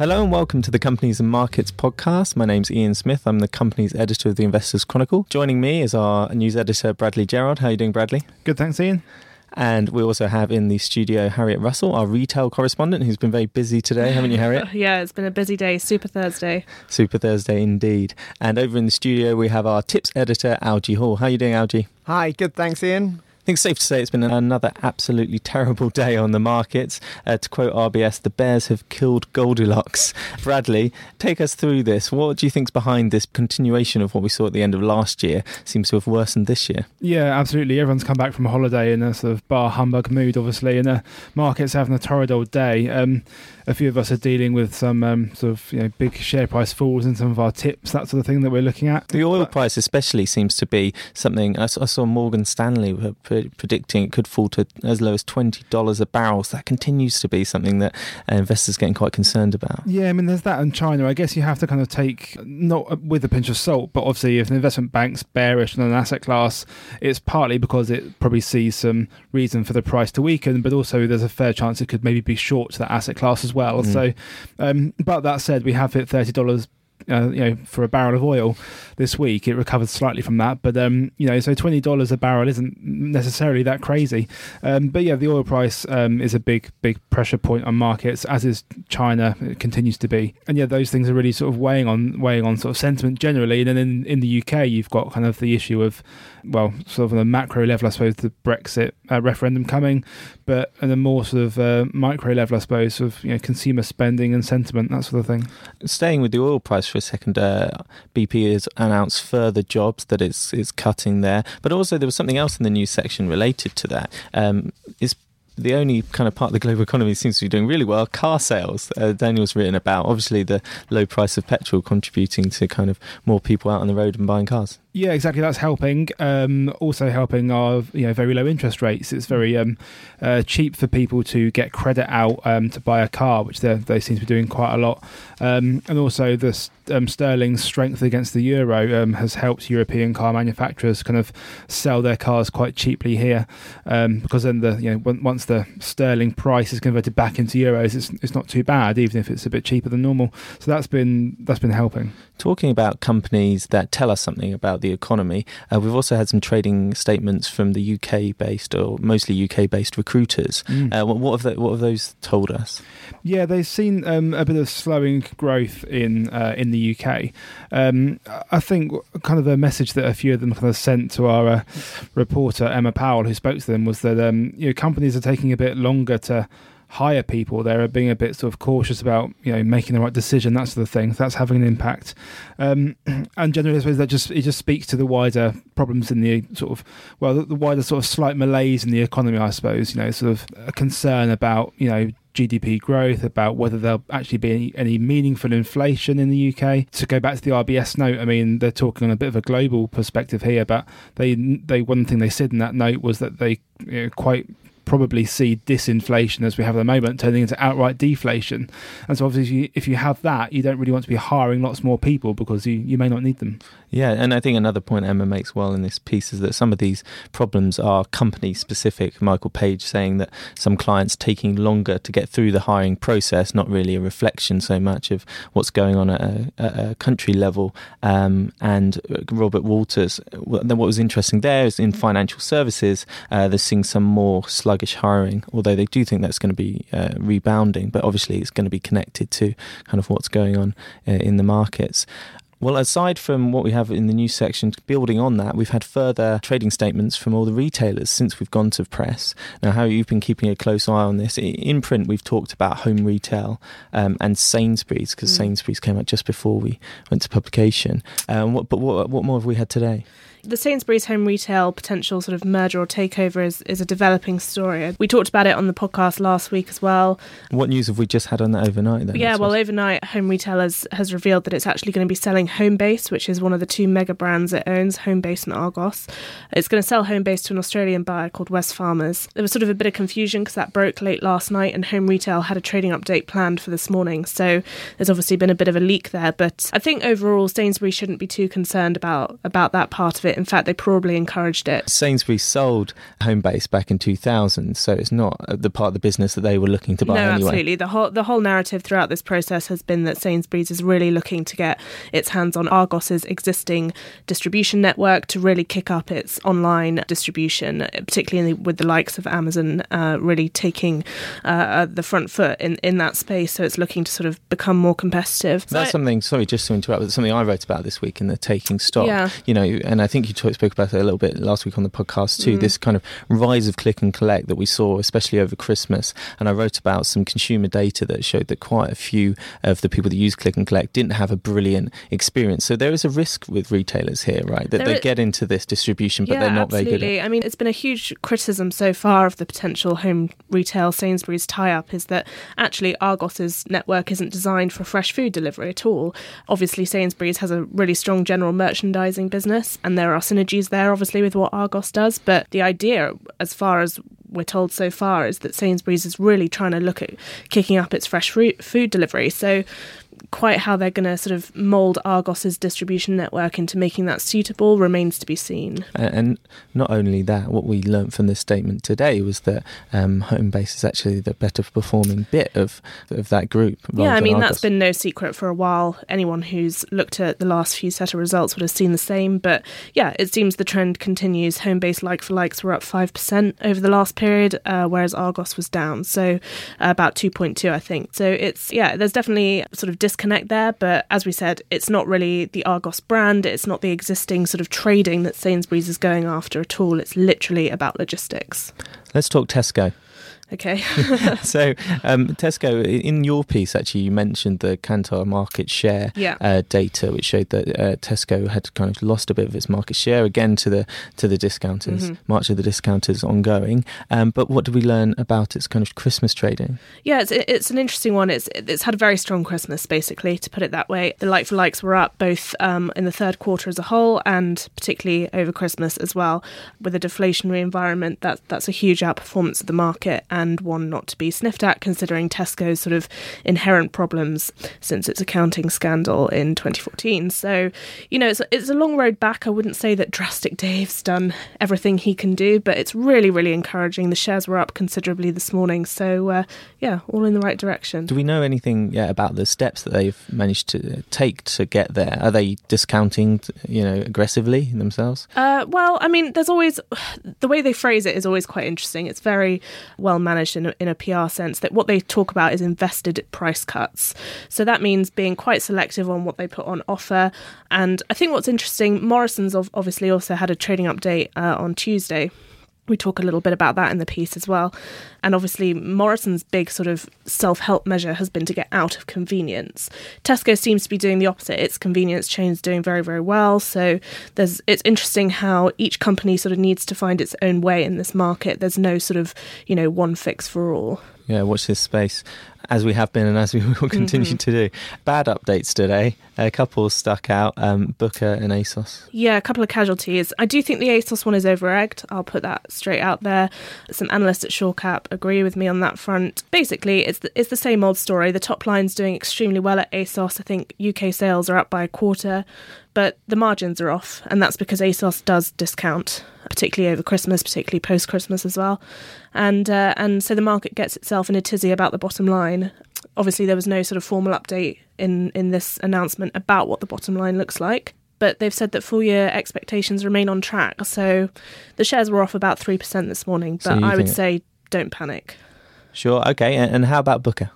Hello and welcome to the Companies and Markets podcast. My name's Ian Smith. I'm the company's editor of the Investors Chronicle. Joining me is our news editor Bradley Gerard. How are you doing, Bradley? Good, thanks, Ian. And we also have in the studio Harriet Russell, our retail correspondent, who's been very busy today, haven't you, Harriet? yeah, it's been a busy day. Super Thursday. Super Thursday indeed. And over in the studio, we have our tips editor, Algie Hall. How are you doing, Algie? Hi, good, thanks, Ian. I think it's safe to say it's been another absolutely terrible day on the markets. Uh, to quote RBS, the bears have killed Goldilocks. Bradley, take us through this. What do you think's behind this continuation of what we saw at the end of last year? Seems to have worsened this year. Yeah, absolutely. Everyone's come back from a holiday in a sort of bar humbug mood, obviously, and the market's having a torrid old day. Um, a few of us are dealing with some um, sort of you know big share price falls in some of our tips, that sort of thing that we're looking at. The oil price, especially, seems to be something. I saw Morgan Stanley predicting it could fall to as low as twenty dollars a barrel. So that continues to be something that uh, investors are getting quite concerned about. Yeah, I mean, there's that in China. I guess you have to kind of take not with a pinch of salt, but obviously, if an investment bank's bearish on an asset class, it's partly because it probably sees some reason for the price to weaken, but also there's a fair chance it could maybe be short to that asset class as well. Mm. So, um, but that said, we have hit thirty dollars uh, you know, for a barrel of oil this week. It recovered slightly from that, but um, you know, so twenty dollars a barrel isn't necessarily that crazy. Um, but yeah, the oil price um, is a big, big pressure point on markets, as is China. It continues to be, and yeah, those things are really sort of weighing on weighing on sort of sentiment generally. And then in, in the UK, you've got kind of the issue of, well, sort of on a macro level, I suppose, the Brexit uh, referendum coming, but on a more sort of uh, micro level, I suppose, of you know consumer spending and sentiment, that sort of thing. Staying with the oil price for a second, uh, BP has announced further jobs that it's it's cutting there, but also there was something else in the news section related to that. Um, is the only kind of part of the global economy seems to be doing really well car sales. Uh, Daniel's written about obviously the low price of petrol contributing to kind of more people out on the road and buying cars. Yeah, exactly. That's helping. Um, also helping our you know very low interest rates. It's very um, uh, cheap for people to get credit out um, to buy a car, which they seem to be doing quite a lot. Um, and also the um, sterling's strength against the euro um, has helped European car manufacturers kind of sell their cars quite cheaply here, because then the you know once the sterling price is converted back into euros, it's it's not too bad, even if it's a bit cheaper than normal. So that's been that's been helping. Talking about companies that tell us something about the economy, uh, we've also had some trading statements from the UK based or mostly UK based recruiters. Mm. Uh, what, have they, what have those told us? Yeah, they've seen um, a bit of slowing growth in uh, in the UK. Um, I think kind of a message that a few of them kind of sent to our uh, reporter Emma Powell, who spoke to them, was that um, you know companies are taking a bit longer to hire people there are being a bit sort of cautious about you know making the right decision that sort of thing so that's having an impact um, and generally I suppose that just it just speaks to the wider problems in the sort of well the, the, wider sort of slight malaise in the economy I suppose you know sort of a concern about you know GDP growth, about whether there'll actually be any, any, meaningful inflation in the UK. To go back to the RBS note, I mean, they're talking on a bit of a global perspective here, but they they one thing they said in that note was that they you know, quite probably see disinflation as we have at the moment turning into outright deflation. And so, obviously, if you have that, you don't really want to be hiring lots more people because you, you may not need them. Yeah, and I think another point Emma makes well in this piece is that some of these problems are company specific. Michael Page saying that some clients taking longer to get through the hiring process, not really a reflection so much of what's going on at a, at a country level. Um, and Robert Walters, what was interesting there is in financial services, uh, they're seeing some more sluggish hiring, although they do think that's going to be uh, rebounding, but obviously it's going to be connected to kind of what's going on uh, in the markets. Well, aside from what we have in the news section, building on that, we've had further trading statements from all the retailers since we've gone to press. Now, how you've been keeping a close eye on this? In print, we've talked about home retail um, and Sainsbury's because mm. Sainsbury's came out just before we went to publication. Um, what, but what, what more have we had today? The Sainsbury's home retail potential sort of merger or takeover is, is a developing story. We talked about it on the podcast last week as well. What news have we just had on that overnight? Then, yeah, well, overnight, home retailers has revealed that it's actually going to be selling Homebase, which is one of the two mega brands it owns, Homebase and Argos. It's going to sell Homebase to an Australian buyer called Wesfarmers. There was sort of a bit of confusion because that broke late last night, and Home Retail had a trading update planned for this morning. So there's obviously been a bit of a leak there, but I think overall Sainsbury's shouldn't be too concerned about about that part of it. In fact, they probably encouraged it. Sainsbury's sold Homebase back in 2000, so it's not the part of the business that they were looking to buy no, anyway. absolutely. The whole the whole narrative throughout this process has been that Sainsbury's is really looking to get its hands on Argos's existing distribution network to really kick up its online distribution, particularly with the likes of Amazon uh, really taking uh, the front foot in, in that space. So it's looking to sort of become more competitive. That's so something. Sorry, just to interrupt. That's something I wrote about this week in the taking stock. Yeah. You know, and I think you talk, spoke about it a little bit last week on the podcast too. Mm. This kind of rise of click and collect that we saw, especially over Christmas. And I wrote about some consumer data that showed that quite a few of the people that use click and collect didn't have a brilliant experience. So there is a risk with retailers here, right? That There they is- get into this distribution, but yeah, they're not very good at I mean, it's been a huge criticism so far of the potential home retail Sainsbury's tie-up is that actually Argos's network isn't designed for fresh food delivery at all. Obviously, Sainsbury's has a really strong general merchandising business, and there are synergies there, obviously, with what Argos does. But the idea, as far as we're told so far, is that Sainsbury's is really trying to look at kicking up its fresh food delivery. So quite how they're going to sort of mold Argos's distribution network into making that suitable remains to be seen. And not only that, what we learnt from this statement today was that um, Homebase is actually the better performing bit of of that group. yeah, I mean, Argos. that's been no secret for a while. Anyone who's looked at the last few set of results would have seen the same. But yeah, it seems the trend continues. Homebase like for likes were up 5% over the last period, uh, whereas Argos was down. So uh, about 2.2, I think. So it's, yeah, there's definitely sort of disconnect there. But as we said, it's not really the Argos brand. It's not the existing sort of trading that Sainsbury's is going after at all. It's literally about logistics. Let's talk Tesco. Okay. so um, Tesco, in your piece, actually, you mentioned the Kantar market share Yeah. uh, data, which showed that uh, Tesco had kind of lost a bit of its market share again to the to the discounters. Mhm. March of the discounters ongoing. Um, but what did we learn about its kind of Christmas trading? Yeah, it's it's an interesting one. It's it's had a very strong Christmas, basically, to put it that way. The like for likes were up both um, in the third quarter as a whole and particularly over Christmas as well. With a deflationary environment, that that's a huge outperformance of the market and one not to be sniffed at, considering Tesco's sort of inherent problems since its accounting scandal in 2014. So, you know, it's it's a long road back. I wouldn't say that Drastic Dave's done everything he can do, but it's really really encouraging. The shares were up considerably this morning, so uh, yeah, all in the right direction. Do we know anything yet about the steps that they've managed to take to get there? Are they discounting, you know, aggressively themselves? Uh, well, I mean, there's always the way they phrase it is always quite interesting. It's very well managed in a, in a PR sense that what they talk about is invested price cuts. So that means being quite selective on what they put on offer. And I think what's interesting, Morrison's obviously also had a trading update uh, on Tuesday. We talk a little bit about that in the piece as well. And obviously, Morrison's big sort of self help measure has been to get out of convenience. Tesco seems to be doing the opposite. Its convenience chain's doing very, very well. So there's it's interesting how each company sort of needs to find its own way in this market. There's no sort of, you know, one fix for all. Yeah, watch this space, as we have been and as we will continue Mhm. to do. Bad updates today. A couple stuck out um, Booker and ASOS. Yeah, a couple of casualties. I do think the ASOS one is over-egged. I'll put that straight out there. Some analysts at Shore Cap agree with me on that front. Basically, it's the, it's the same old story. The top line's doing extremely well at ASOS. I think UK sales are up by a quarter, but the margins are off, and that's because ASOS does discount, particularly over Christmas, particularly post-Christmas as well. And uh, and so the market gets itself in a tizzy about the bottom line. Obviously, there was no sort of formal update in in this announcement about what the bottom line looks like but they've said that full year expectations remain on track. So the shares were off about 3% this morning, but you I would say don't panic. Sure, okay. And, how about Booker?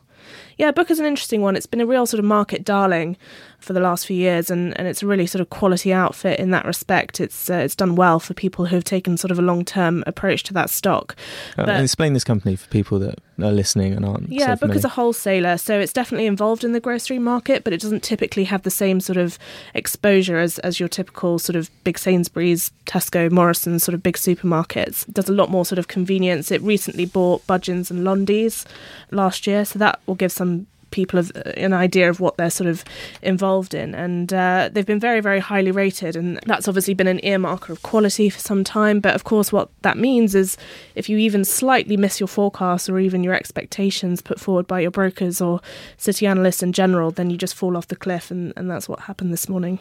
Yeah, Booker's an interesting one. It's been a real sort of market darling for the last few years, and, and it's a really sort of quality outfit in that respect. It's uh, it's done well for people who have taken sort of a long term approach to that stock. Uh, But- explain this company for people that are listening and aren't. Yeah, so Booker's a wholesaler, so it's definitely involved in the grocery market, but it doesn't typically have the same sort of exposure as, as your typical sort of big Sainsbury's, Tesco, Morrison sort of big supermarkets. It does a lot more sort of convenience. It recently bought Budgens and Londis last year, so that will give some people have an idea of what they're sort of involved in. And uh, they've been very, very highly rated. And that's obviously been an earmarker of quality for some time. But of course, what that means is if you even slightly miss your forecast or even your expectations put forward by your brokers or city analysts in general, then you just fall off the cliff. And, and that's what happened this morning.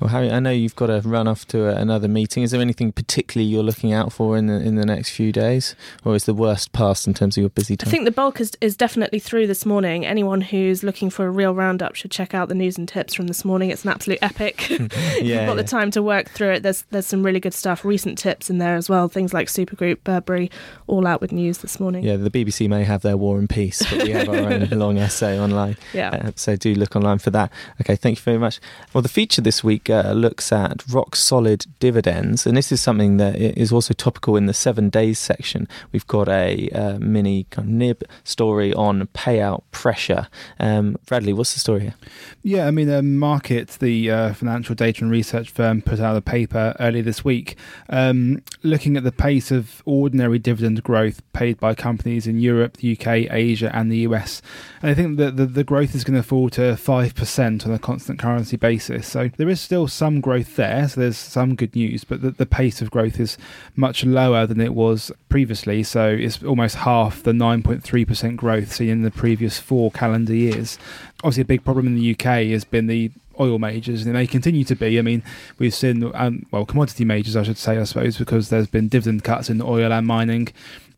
Well, Harry, I know you've got to run off to another meeting. Is there anything particularly you're looking out for in the, in the next few days? Or is the worst past in terms of your busy time? I think the bulk is, is definitely through this morning. Anyone who's looking for a real roundup should check out the news and tips from this morning. It's an absolute epic. yeah, you've got yeah. the time to work through it. There's there's some really good stuff, recent tips in there as well. Things like Supergroup, Burberry, all out with news this morning. Yeah, the BBC may have their War and Peace, but we have our own long essay online. Yeah. Uh, so do look online for that. Okay, thank you very much. Well, the feature this week uh, looks at rock solid dividends, and this is something that is also topical in the seven days section. We've got a uh, mini kind of nib story on payout pressure. Um, Bradley, what's the story here? Yeah, I mean, um, Markit, the uh, financial data and research firm, put out a paper earlier this week um, looking at the pace of ordinary dividend growth paid by companies in Europe, the UK, Asia, and the US. And I think that the, the growth is going to fall to 5% on a constant currency basis. So there is still some growth there, so there's some good news, but the, the pace of growth is much lower than it was previously. So it's almost half the 9.3% growth seen in the previous four calendar years. Obviously, a big problem in the UK has been the oil majors, and they continue to be. I mean, we've seen, um, well, commodity majors, I should say, I suppose, because there's been dividend cuts in oil and mining.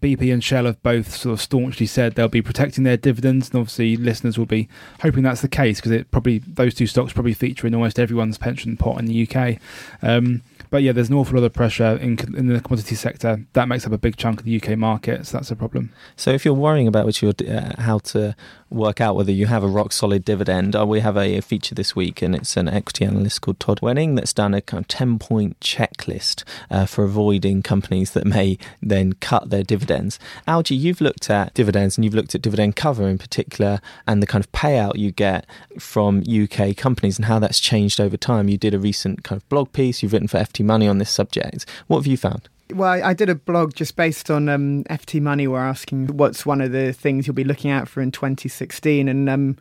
BP and Shell have both sort of staunchly said they'll be protecting their dividends, and obviously listeners will be hoping that's the case because it probably those two stocks probably feature in almost everyone's pension pot in the UK. Um, but yeah, there's an awful lot of pressure in, in the commodity sector. That makes up a big chunk of the UK market, so that's a problem. So if you're worrying about which you're, uh, how to work out whether you have a rock solid dividend, uh, we have a, a, feature this week, and it's an equity analyst called Todd Wenning that's done a kind of 10 point checklist uh, for avoiding companies that may then cut their dividends. Algie, you've looked at dividends and you've looked at dividend cover in particular and the kind of payout you get from UK companies and how that's changed over time. You did a recent kind of blog piece, you've written for FT Money on this subject. What have you found? Well, I did a blog just based on um, FT Money. We're asking what's one of the things you'll be looking out for in 2016, and um,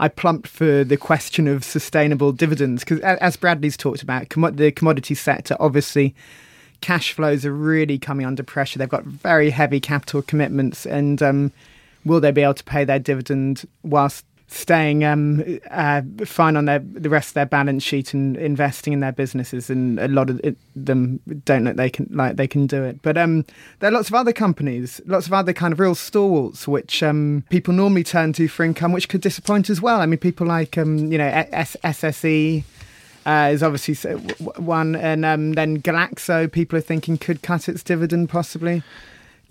I plumped for the question of sustainable dividends because, as Bradley's talked about, com- the commodity sector obviously cash flows are really coming under pressure. They've got very heavy capital commitments, and um, will they be able to pay their dividend whilst staying um, uh, fine on their the rest of their balance sheet and investing in their businesses, and a lot of it, them don't look they can like they can do it. But um, there are lots of other companies, lots of other kind of real stalwarts which um, people normally turn to for income, which could disappoint as well. I mean, people like um, you know SSE. Uh, is obviously one, and um, then Glaxo, People are thinking could cut its dividend possibly.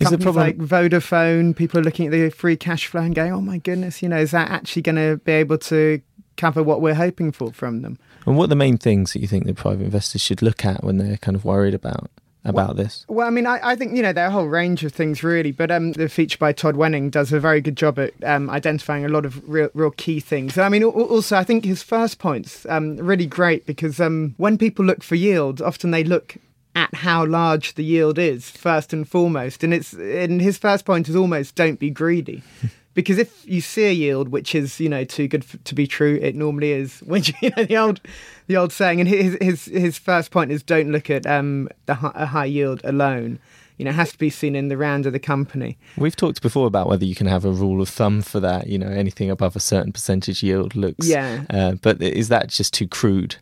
Is the problem like Vodafone? People are looking at the free cash flow and going, "Oh my goodness, you know, is that actually going to be able to cover what we're hoping for from them?" And what are the main things that you think that private investors should look at when they're kind of worried about about well, this? Well, I mean, I, I, think you know there are a whole range of things really, but um, the feature by Todd Wenning does a very good job at um, identifying a lot of real, real key things. I mean, also I think his first points um, really great because um, when people look for yield, often they look at how large the yield is first and foremost. And it's and his first point is almost don't be greedy. because if you see a yield which is you know too good f- to be true, it normally is. Which you know the old the old saying, and his his his first point is don't look at um the high, a high yield alone. You know, it has to be seen in the round of the company. We've talked before about whether you can have a rule of thumb for that. You know, anything above a certain percentage yield looks. Yeah. Uh, but is that just too crude?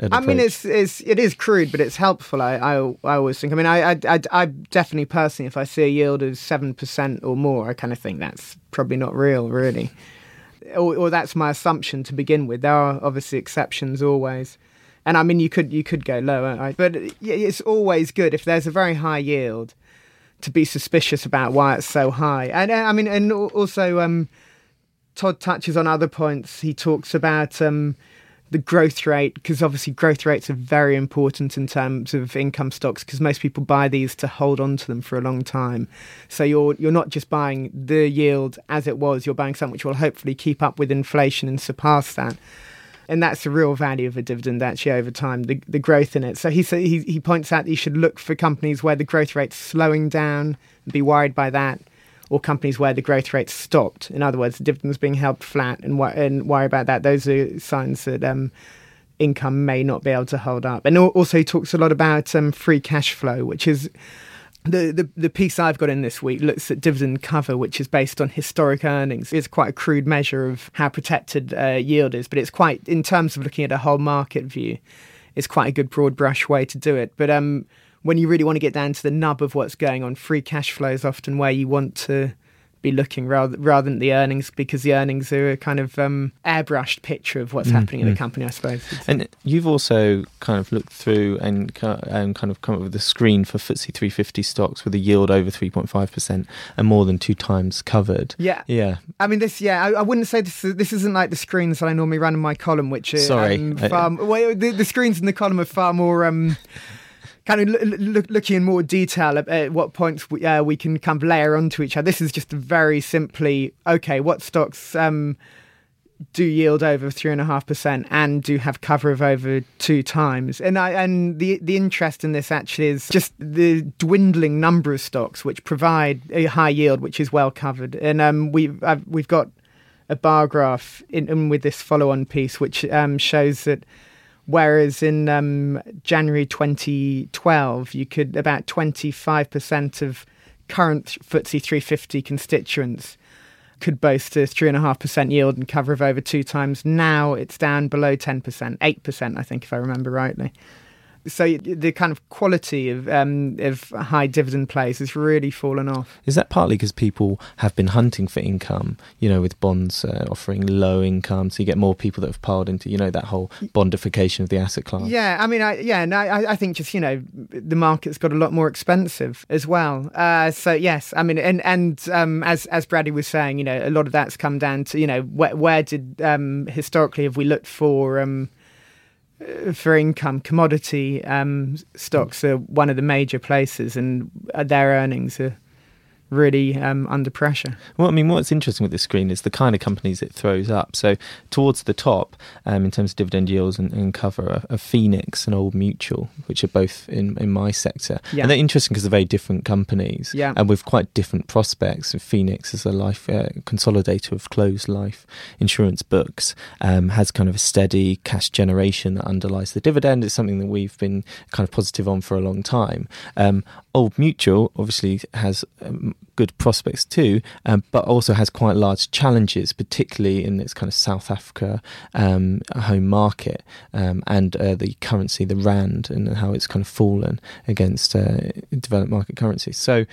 I mean, it's it's it is crude, but it's helpful. I I, I always think. I mean, I, I I definitely personally, if I see a yield of seven percent or more, I kind of think that's probably not real, really, or, or that's my assumption to begin with. There are obviously exceptions always, and I mean, you could you could go lower, but it's always good if there's a very high yield to be suspicious about why it's so high. And I mean, and also, um, Todd touches on other points. He talks about. Um, the growth rate, because obviously growth rates are very important in terms of income stocks, because most people buy these to hold on to them for a long time. So you're you're not just buying the yield as it was; you're buying something which will hopefully keep up with inflation and surpass that. And that's the real value of a dividend actually over time, the, the growth in it. So he, he he points out that you should look for companies where the growth rate's slowing down and be worried by that or companies where the growth rate stopped. In other words, dividends being held flat and, and worry about that. Those are signs that um, income may not be able to hold up. And also, he talks a lot about um, free cash flow, which is the, the, the piece I've got in this week looks at dividend cover, which is based on historic earnings. It's quite a crude measure of how protected uh, yield is, but it's quite, in terms of looking at a whole market view, it's quite a good broad brush way to do it. But um, when you really want to get down to the nub of what's going on, free cash flow is often where you want to be looking rather rather than the earnings because the earnings are a kind of um, airbrushed picture of what's mm, happening in the company, I suppose. And you've also kind of looked through and, and kind of come up with a screen for FTSE 350 stocks with a yield over 3.5% and more than two times covered. Yeah. Yeah. I mean, this, yeah, I, I wouldn't say this, this isn't like the screens that I normally run in my column, which are Sorry. Um, far, well, the, the screens in the column are far more. Um, kind of look, look, looking in more detail at, at what points we, uh, we can kind of layer onto each other. This is just very simply okay. What stocks um, do yield over three and a half percent and do have cover of over two times? And I and the the interest in this actually is just the dwindling number of stocks which provide a high yield, which is well covered. And um, we've I've, we've got a bar graph in, in with this follow-on piece which um, shows that Whereas in um, January 2012, you could about 25% of current FTSE 350 constituents could boast a 3.5% yield and cover of over two times. Now it's down below 10%, 8%, I think, if I remember rightly so the kind of quality of um, of high dividend plays has really fallen off. Is that partly because people have been hunting for income? You know, with bonds uh, offering low income, so you get more people that have piled into you know that whole bondification of the asset class. Yeah, I mean, I, yeah, no, I, I think just you know the market's got a lot more expensive as well. Uh, so yes, I mean, and and um, as as Brady was saying, you know, a lot of that's come down to you know where, where did um, historically have we looked for um, for income, commodity um, stocks are one of the major places, and their earnings are really um, under pressure. Well, I mean, what's interesting with this screen is the kind of companies it throws up. So, towards the top, um, in terms of dividend yields and, and cover, are, Phoenix and Old Mutual, which are both in, in my sector. Yeah. And they're interesting because they're very different companies yeah. and with quite different prospects. Phoenix is a life uh, consolidator of closed life insurance books, um, has kind of a steady cash generation that underlies the dividend. It's something that we've been kind of positive on for a long time. Um, Old Mutual obviously has um, good prospects too, um, but also has quite large challenges, particularly in its kind of South Africa um, home market um, and uh, the currency, the rand, and how it's kind of fallen against uh, developed market currencies. So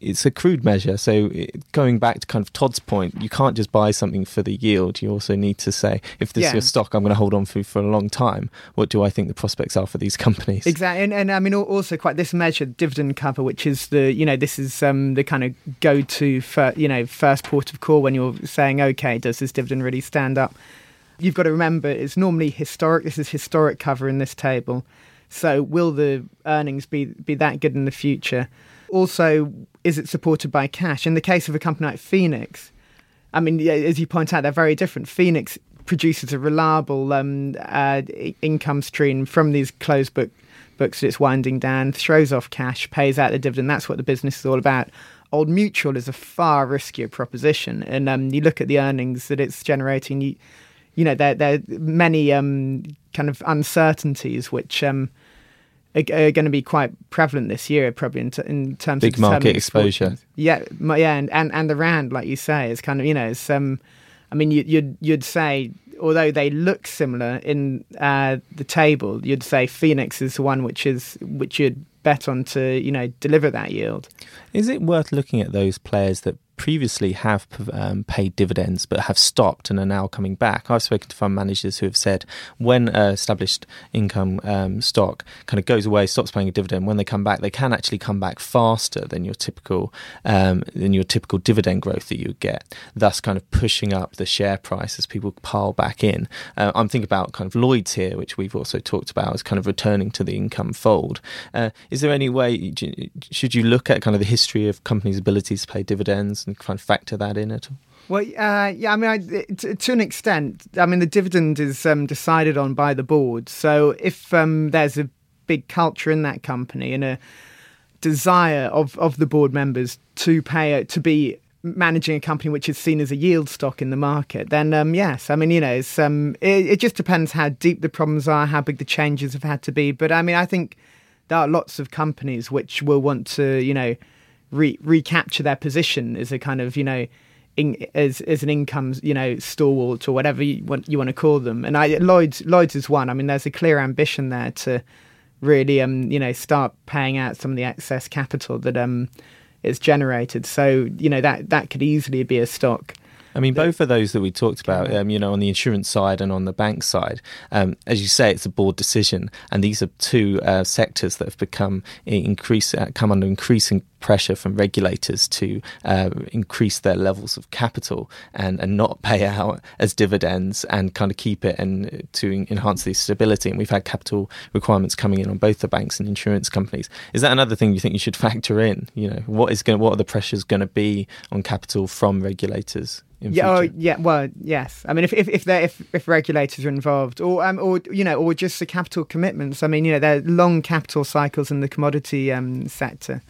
it's a crude measure. So going back to kind of Todd's point, you can't just buy something for the yield. You also need to say, if this yeah. is your stock, I'm going to hold on for for a long time. What do I think the prospects are for these companies? Exactly, and, and I mean also quite this measure, dividend cover, which is the you know this is um, the kind of go to for you know first port of call when you're saying, okay, does this dividend really stand up? You've got to remember it's normally historic. This is historic cover in this table. So will the earnings be be that good in the future? Also, is it supported by cash? In the case of a company like Phoenix, I mean, as you point out, they're very different. Phoenix produces a reliable um, uh, income stream from these closed book books that it's winding down, throws off cash, pays out the dividend. That's what the business is all about. Old Mutual is a far riskier proposition, and um, you look at the earnings that it's generating. You, you know, there there are many um, kind of uncertainties which um, are, are going to be quite prevalent this year, probably in, t- in terms big of market exposure. Yeah, yeah, and, and and the rand, like you say, is kind of you know, it's um, I mean, you, you'd you'd say although they look similar in uh, the table, you'd say Phoenix is the one which is which you'd bet on to you know deliver that yield. Is it worth looking at those players that previously have um, paid dividends but have stopped and are now coming back. I've spoken to fund managers who have said when established income um, stock kind of goes away, stops paying a dividend, when they come back, they can actually come back faster than your typical um, than your typical dividend growth that you get. Thus, kind of pushing up the share price as people pile back in. Uh, I'm thinking about kind of Lloyd's here, which we've also talked about as kind of returning to the income fold. Uh, is there any way should you look at kind of the history of companies' ability to pay dividends? And kind of factor that in at all? Well, uh, yeah, I mean, to, an extent, I mean, the dividend is um, decided on by the board. So if um, there's a big culture in that company and a desire of, of the board members to pay to be managing a company which is seen as a yield stock in the market, then um, yes, I mean, you know, um, it, it, just depends how deep the problems are, how big the changes have had to be. But I mean, I think there are lots of companies which will want to, you know, re- recapture their position as a kind of, you know, in, as as an income, you know, stalwart or whatever you want you want to call them. And I Lloyd's Lloyd's is one. I mean, there's a clear ambition there to really, um, you know, start paying out some of the excess capital that um is generated. So you know that that could easily be a stock. I mean, both of those that we talked about, um, you know, on the insurance side and on the bank side, um, as you say, it's a board decision, and these are two uh, sectors that have become increase uh, come under increasing pressure from regulators to uh, increase their levels of capital and, and not pay out as dividends and kind of keep it and to enhance the stability. And we've had capital requirements coming in on both the banks and insurance companies. Is that another thing you think you should factor in? You know, what is going, what are the pressures going to be on capital from regulators? Yeah, oh, yeah. Well, yes. I mean, if if if, if if regulators are involved, or um, or you know, or just the capital commitments. I mean, you know, there are long capital cycles in the commodity um, sector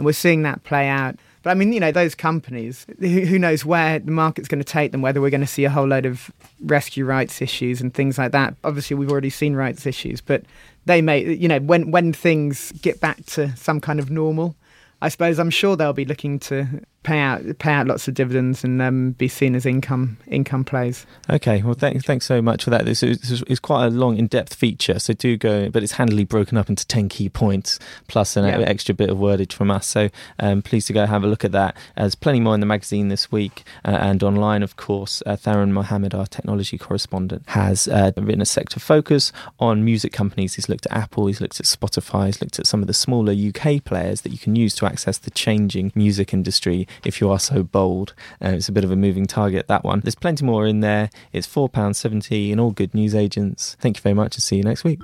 and we're seeing that play out. But I mean, you know, those companies, who, who knows where the market's going to take them, whether we're going to see a whole load of rescue rights issues and things like that. Obviously, we've already seen rights issues, but they may, you know, when, when things get back to some kind of normal, I suppose I'm sure they'll be looking to pay out pay out lots of dividends and um, be seen as income income plays. Okay, well, thanks thanks so much for that. This is, is quite a long, in depth feature, so do go, but it's handily broken up into ten key points plus an yeah. extra bit of wordage from us. So um, please to go have a look at that. There's plenty more in the magazine this week uh, and online, of course. Uh, Mohammed, our technology correspondent, has uh, written a sector focus on music companies. He's looked at Apple, he's looked at Spotify, he's looked at some of the smaller UK players that you can use to access the changing music industry if you are so bold. Uh, it's a bit of a moving target, that one. There's plenty more in there. It's £4.70 in all good newsagents. Thank you very much and see you next week.